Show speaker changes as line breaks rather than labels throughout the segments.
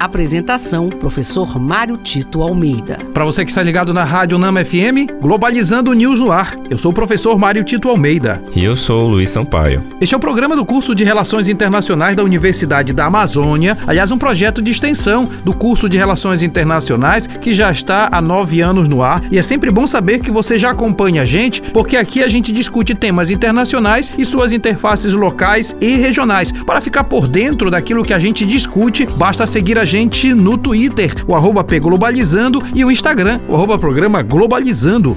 Apresentação: Professor Mário Tito Almeida.
Para você que está ligado na Rádio Nama FM, Globalizando News no ar. Eu sou o professor Mário Tito Almeida.
E eu sou o Luiz Sampaio.
Este é o programa do curso de Relações Internacionais da Universidade da Amazônia. Aliás, um projeto de extensão do curso de Relações Internacionais que já está há nove anos no ar. E é sempre bom saber que você já acompanha a gente, porque aqui a gente discute temas internacionais e suas interfaces locais e regionais. Para ficar por dentro daquilo que a gente discute, basta seguir a gente no Twitter, o arroba Globalizando, e o Instagram, o arroba Programa Globalizando.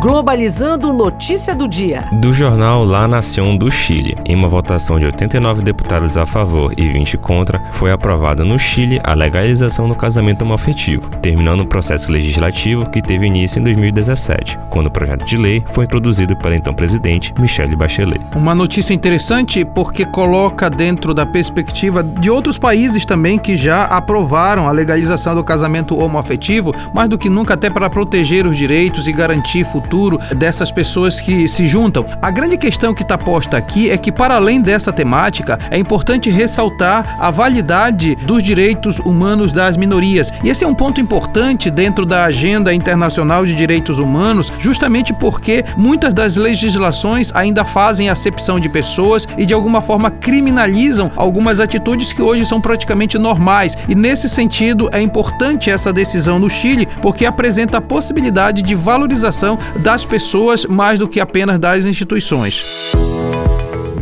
Globalizando notícia do dia.
Do jornal La Nación do Chile, em uma votação de 89 deputados a favor e 20 contra, foi aprovada no Chile a legalização do casamento homoafetivo, terminando o processo legislativo que teve início em 2017, quando o projeto de lei foi introduzido pela então presidente Michelle Bachelet.
Uma notícia interessante porque coloca dentro da perspectiva de outros países também que já aprovaram a legalização do casamento homoafetivo, mais do que nunca até para proteger os direitos e garantir futuro futuro dessas pessoas que se juntam. A grande questão que está posta aqui é que, para além dessa temática, é importante ressaltar a validade dos direitos humanos das minorias. E esse é um ponto importante dentro da agenda internacional de direitos humanos, justamente porque muitas das legislações ainda fazem acepção de pessoas e de alguma forma criminalizam algumas atitudes que hoje são praticamente normais. E nesse sentido, é importante essa decisão no Chile, porque apresenta a possibilidade de valorização das pessoas mais do que apenas das instituições.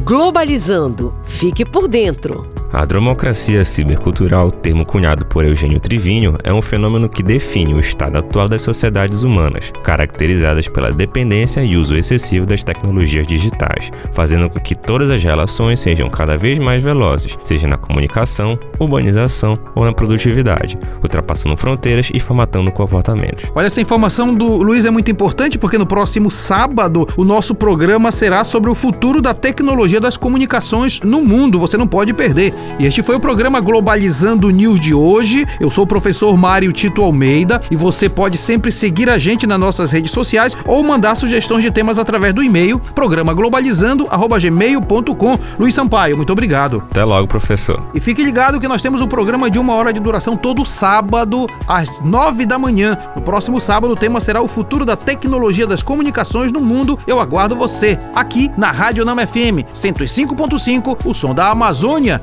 Globalizando. Fique por dentro.
A democracia cibercultural, termo cunhado por Eugênio Trivinho, é um fenômeno que define o estado atual das sociedades humanas, caracterizadas pela dependência e uso excessivo das tecnologias digitais, fazendo com que todas as relações sejam cada vez mais velozes, seja na comunicação, urbanização ou na produtividade, ultrapassando fronteiras e formatando comportamentos.
Olha, essa informação do Luiz é muito importante porque no próximo sábado o nosso programa será sobre o futuro da tecnologia das comunicações no mundo. Você não pode perder. E este foi o programa Globalizando News de hoje. Eu sou o professor Mário Tito Almeida e você pode sempre seguir a gente nas nossas redes sociais ou mandar sugestões de temas através do e-mail programaglobalizando@gmail.com. Luiz Sampaio, muito obrigado.
Até logo, professor.
E fique ligado que nós temos um programa de uma hora de duração todo sábado às nove da manhã. No próximo sábado o tema será o futuro da tecnologia das comunicações no mundo. Eu aguardo você aqui na Rádio Nama FM 105.5, o som da Amazônia.